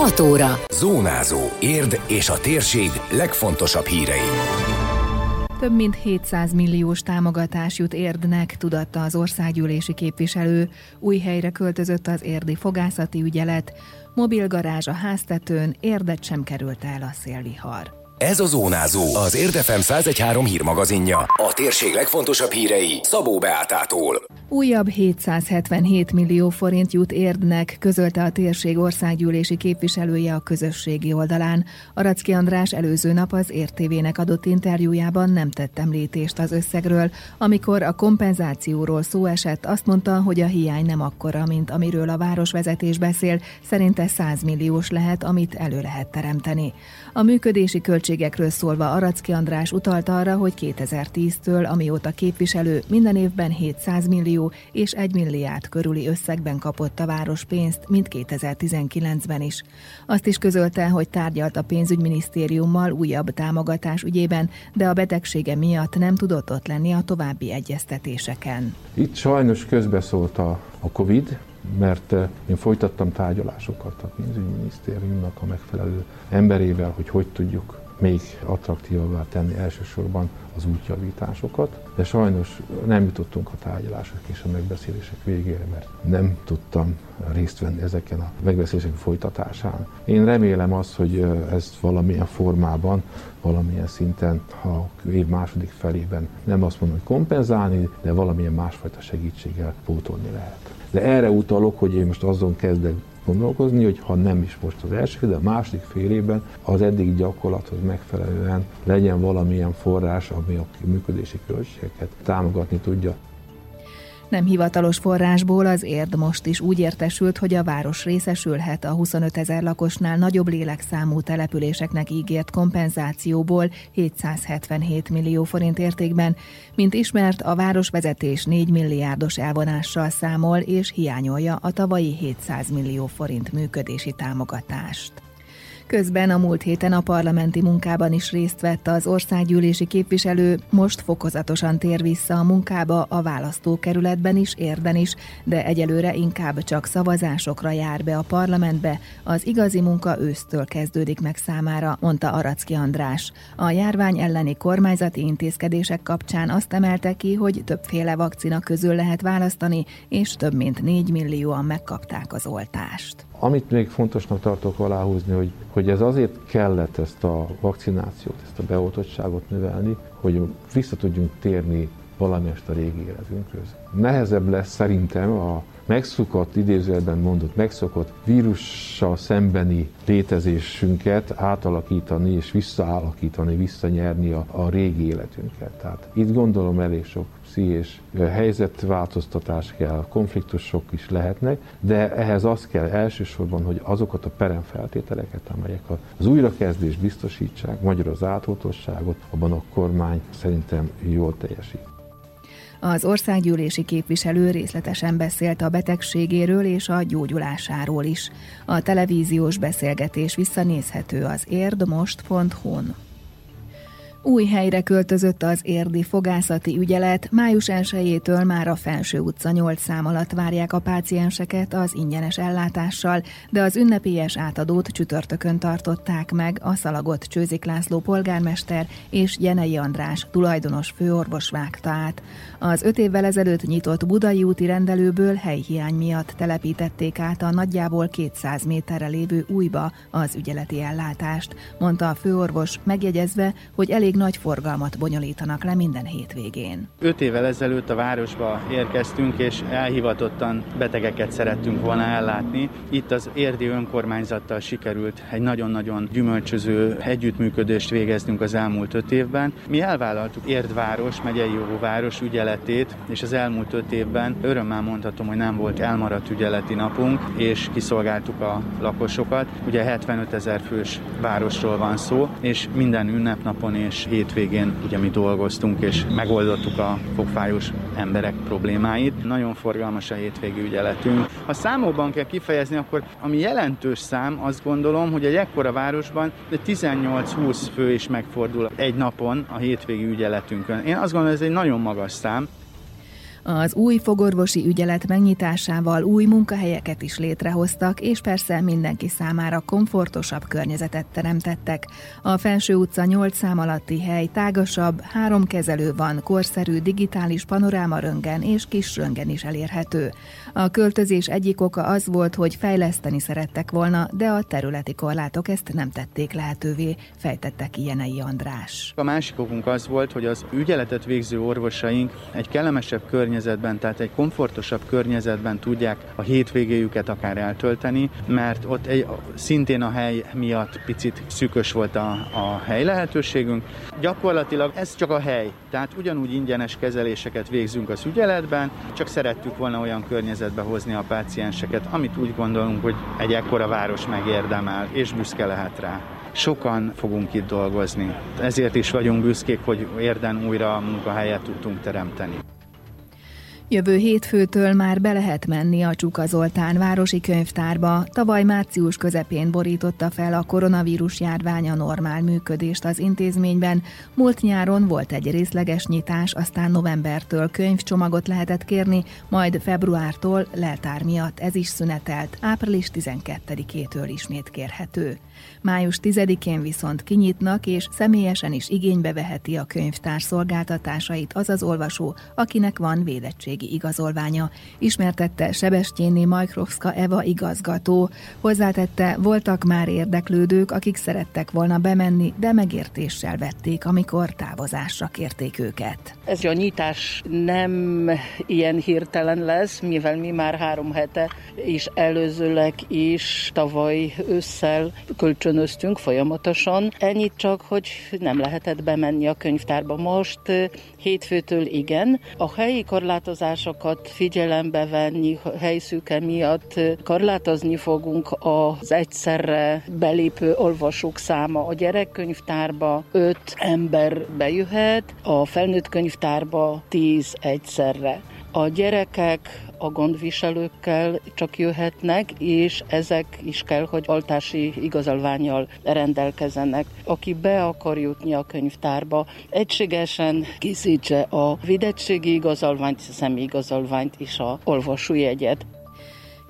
6 óra. Zónázó. Érd és a térség legfontosabb hírei. Több mint 700 milliós támogatás jut Érdnek, tudatta az országgyűlési képviselő. Új helyre költözött az érdi fogászati ügyelet. Mobilgarázs a háztetőn, érdet sem került el a szélvihar. Ez a Zónázó, az Érdefem 1013 hírmagazinja. A térség legfontosabb hírei Szabó Beátától. Újabb 777 millió forint jut Érdnek, közölte a térség országgyűlési képviselője a közösségi oldalán. Aracki András előző nap az értévének adott interjújában nem tett említést az összegről. Amikor a kompenzációról szó esett, azt mondta, hogy a hiány nem akkora, mint amiről a városvezetés beszél, szerinte 100 milliós lehet, amit elő lehet teremteni. A működési költségekről szólva Aracki András utalt arra, hogy 2010-től, amióta képviselő, minden évben 700 millió és 1 milliárd körüli összegben kapott a város pénzt, mint 2019-ben is. Azt is közölte, hogy tárgyalt a pénzügyminisztériummal újabb támogatás ügyében, de a betegsége miatt nem tudott ott lenni a további egyeztetéseken. Itt sajnos közbeszólt a, a Covid, mert eh, én folytattam tárgyalásokat a pénzügyminisztériumnak a megfelelő emberével, hogy hogy tudjuk még attraktívabbá tenni elsősorban az útjavításokat, de sajnos nem jutottunk a tárgyalások és a megbeszélések végére, mert nem tudtam részt venni ezeken a megbeszélések folytatásán. Én remélem azt, hogy ezt valamilyen formában, valamilyen szinten a év második felében nem azt mondom, hogy kompenzálni, de valamilyen másfajta segítséggel pótolni lehet. De erre utalok, hogy én most azon kezdek gondolkozni, hogy ha nem is most az első, de a második fél évben az eddig gyakorlathoz megfelelően legyen valamilyen forrás, ami a működési költségeket támogatni tudja. Nem hivatalos forrásból az érd most is úgy értesült, hogy a város részesülhet a 25 ezer lakosnál nagyobb lélekszámú településeknek ígért kompenzációból 777 millió forint értékben. Mint ismert, a városvezetés 4 milliárdos elvonással számol és hiányolja a tavalyi 700 millió forint működési támogatást. Közben a múlt héten a parlamenti munkában is részt vett az országgyűlési képviselő, most fokozatosan tér vissza a munkába a választókerületben is, érden is, de egyelőre inkább csak szavazásokra jár be a parlamentbe, az igazi munka ősztől kezdődik meg számára, mondta Aracki András. A járvány elleni kormányzati intézkedések kapcsán azt emelte ki, hogy többféle vakcina közül lehet választani, és több mint 4 millióan megkapták az oltást. Amit még fontosnak tartok aláhúzni, hogy, hogy ez azért kellett ezt a vakcinációt, ezt a beoltottságot növelni, hogy vissza tudjunk térni valamelyest a régi életünkhöz. Nehezebb lesz szerintem a megszokott, idézőjelben mondott, megszokott vírussal szembeni létezésünket átalakítani és visszaállakítani, visszanyerni a, a régi életünket. Tehát itt gondolom elég sok pszichés helyzetváltoztatás kell, konfliktusok is lehetnek, de ehhez az kell elsősorban, hogy azokat a peremfeltételeket, amelyek az újrakezdés biztosítsák, magyar az átoltosságot, abban a kormány szerintem jól teljesít. Az országgyűlési képviselő részletesen beszélt a betegségéről és a gyógyulásáról is. A televíziós beszélgetés visszanézhető az érdmost.hu-n. Új helyre költözött az érdi fogászati ügyelet, május 1-től már a Felső utca 8 szám alatt várják a pácienseket az ingyenes ellátással, de az ünnepélyes átadót csütörtökön tartották meg a Szalagot Csőzik László polgármester és Jenei András tulajdonos főorvos vágta át. Az öt évvel ezelőtt nyitott Budai úti rendelőből helyhiány miatt telepítették át a nagyjából 200 méterre lévő újba az ügyeleti ellátást, mondta a főorvos, megjegyezve, hogy elég elég nagy forgalmat bonyolítanak le minden hétvégén. Öt évvel ezelőtt a városba érkeztünk, és elhivatottan betegeket szerettünk volna ellátni. Itt az érdi önkormányzattal sikerült egy nagyon-nagyon gyümölcsöző együttműködést végeznünk az elmúlt öt évben. Mi elvállaltuk Érdváros, megyei város ügyeletét, és az elmúlt öt évben örömmel mondhatom, hogy nem volt elmaradt ügyeleti napunk, és kiszolgáltuk a lakosokat. Ugye 75 ezer fős városról van szó, és minden ünnepnapon és és hétvégén ugye mi dolgoztunk, és megoldottuk a fogfájós emberek problémáit. Nagyon forgalmas a hétvégi ügyeletünk. Ha számokban kell kifejezni, akkor ami jelentős szám, azt gondolom, hogy egy ekkora városban 18-20 fő is megfordul egy napon a hétvégi ügyeletünkön. Én azt gondolom, ez egy nagyon magas szám. Az új fogorvosi ügyelet megnyitásával új munkahelyeket is létrehoztak, és persze mindenki számára komfortosabb környezetet teremtettek. A Felső utca 8 szám alatti hely tágasabb, három kezelő van, korszerű digitális panoráma röngen és kis röngen is elérhető. A költözés egyik oka az volt, hogy fejleszteni szerettek volna, de a területi korlátok ezt nem tették lehetővé, fejtette ki Jenei András. A másik okunk az volt, hogy az ügyeletet végző orvosaink egy kellemesebb környezetben, tehát egy komfortosabb környezetben tudják a hétvégéjüket akár eltölteni, mert ott egy, szintén a hely miatt picit szűkös volt a, a hely lehetőségünk. Gyakorlatilag ez csak a hely, tehát ugyanúgy ingyenes kezeléseket végzünk az ügyeletben, csak szerettük volna olyan környezetbe hozni a pácienseket, amit úgy gondolunk, hogy egy ekkora város megérdemel, és büszke lehet rá sokan fogunk itt dolgozni. Ezért is vagyunk büszkék, hogy érden újra munkahelyet tudtunk teremteni. Jövő hétfőtől már be lehet menni a Csuka Zoltán városi könyvtárba. Tavaly március közepén borította fel a koronavírus járvány a normál működést az intézményben. Múlt nyáron volt egy részleges nyitás, aztán novembertől könyvcsomagot lehetett kérni, majd februártól leltár miatt ez is szünetelt, április 12-től ismét kérhető. Május 10-én viszont kinyitnak, és személyesen is igénybe veheti a könyvtár szolgáltatásait az az olvasó, akinek van védettségi igazolványa. Ismertette Sebestyéni Majkrovska Eva igazgató. Hozzátette, voltak már érdeklődők, akik szerettek volna bemenni, de megértéssel vették, amikor távozásra kérték őket. Ez a nyitás nem ilyen hirtelen lesz, mivel mi már három hete és előzőleg is tavaly ősszel kölcsönöztünk folyamatosan. Ennyit csak, hogy nem lehetett bemenni a könyvtárba. Most hétfőtől igen. A helyi korlátozásokat figyelembe venni, helyszűke miatt korlátozni fogunk az egyszerre belépő olvasók száma. A gyerekkönyvtárba öt ember bejöhet, a felnőtt könyvtárba tíz egyszerre. A gyerekek a gondviselőkkel csak jöhetnek, és ezek is kell, hogy altási igazolványjal rendelkezenek. Aki be akar jutni a könyvtárba, egységesen készítse a videttségi igazolványt, a személyigazolványt és a olvasójegyet.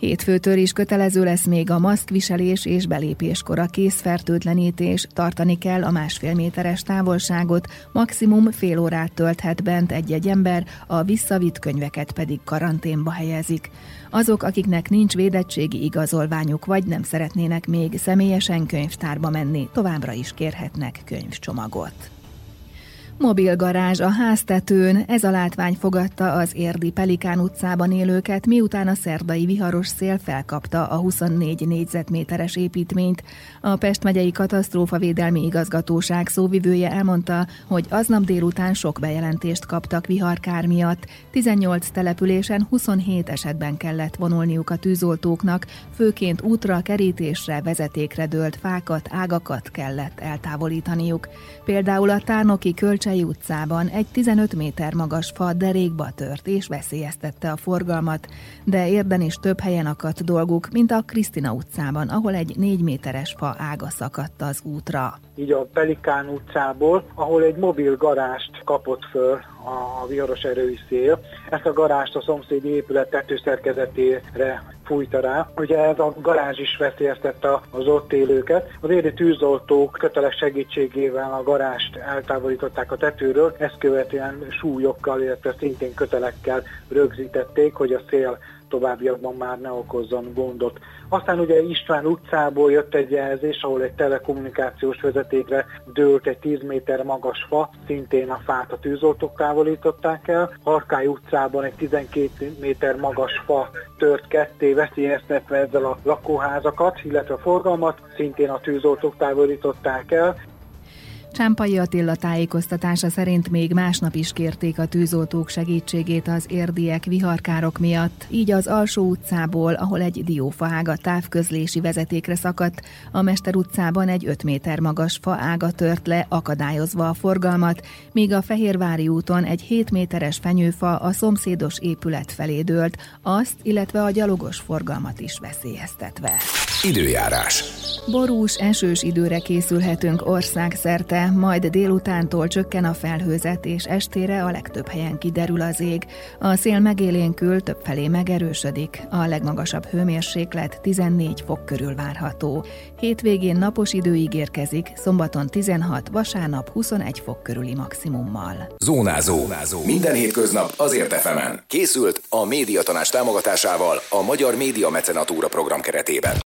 Hétfőtől is kötelező lesz még a maszkviselés és belépéskor a készfertőtlenítés, tartani kell a másfél méteres távolságot, maximum fél órát tölthet bent egy-egy ember, a visszavitt könyveket pedig karanténba helyezik. Azok, akiknek nincs védettségi igazolványuk, vagy nem szeretnének még személyesen könyvtárba menni, továbbra is kérhetnek könyvcsomagot. Mobil garázs a háztetőn, ez a látvány fogadta az érdi Pelikán utcában élőket, miután a szerdai viharos szél felkapta a 24 négyzetméteres építményt. A Pest megyei katasztrófavédelmi igazgatóság szóvivője elmondta, hogy aznap délután sok bejelentést kaptak viharkár miatt. 18 településen 27 esetben kellett vonulniuk a tűzoltóknak, főként útra, kerítésre, vezetékre dőlt fákat, ágakat kellett eltávolítaniuk. Például a Tárnoki Kölcsön Kősei utcában egy 15 méter magas fa derékba tört és veszélyeztette a forgalmat, de érden is több helyen akadt dolguk, mint a Krisztina utcában, ahol egy 4 méteres fa ága szakadt az útra. Így a Pelikán utcából, ahol egy mobil garást kapott föl a viharos erői szél. Ezt a garást a szomszédi épület tetőszerkezetére fújta rá. Ugye ez a garázs is veszélyeztette az ott élőket. Az éri tűzoltók köteles segítségével a garást eltávolították a tetőről, ezt követően súlyokkal, illetve szintén kötelekkel rögzítették, hogy a szél továbbiakban már ne okozzon gondot. Aztán ugye István utcából jött egy jelzés, ahol egy telekommunikációs vezetékre dőlt egy 10 méter magas fa, szintén a fát a tűzoltók távolították el. Harkály utcában egy 12 méter magas fa tört ketté, veszélyeztetve ezzel a lakóházakat, illetve a forgalmat, szintén a tűzoltók távolították el. Csámpai Attila tájékoztatása szerint még másnap is kérték a tűzoltók segítségét az érdiek viharkárok miatt, így az Alsó utcából, ahol egy diófaága távközlési vezetékre szakadt, a Mester utcában egy 5 méter magas faága tört le, akadályozva a forgalmat, míg a Fehérvári úton egy 7 méteres fenyőfa a szomszédos épület felé dőlt, azt, illetve a gyalogos forgalmat is veszélyeztetve. Időjárás. Borús, esős időre készülhetünk országszerte, majd délutántól csökken a felhőzet, és estére a legtöbb helyen kiderül az ég. A szél megélénkül, többfelé megerősödik, a legmagasabb hőmérséklet 14 fok körül várható. Hétvégén napos idő ígérkezik, szombaton 16, vasárnap 21 fok körüli maximummal. Zónázó. Zónázó. Minden hétköznap azért efemen. Készült a médiatanás támogatásával a Magyar Média Mecenatúra program keretében.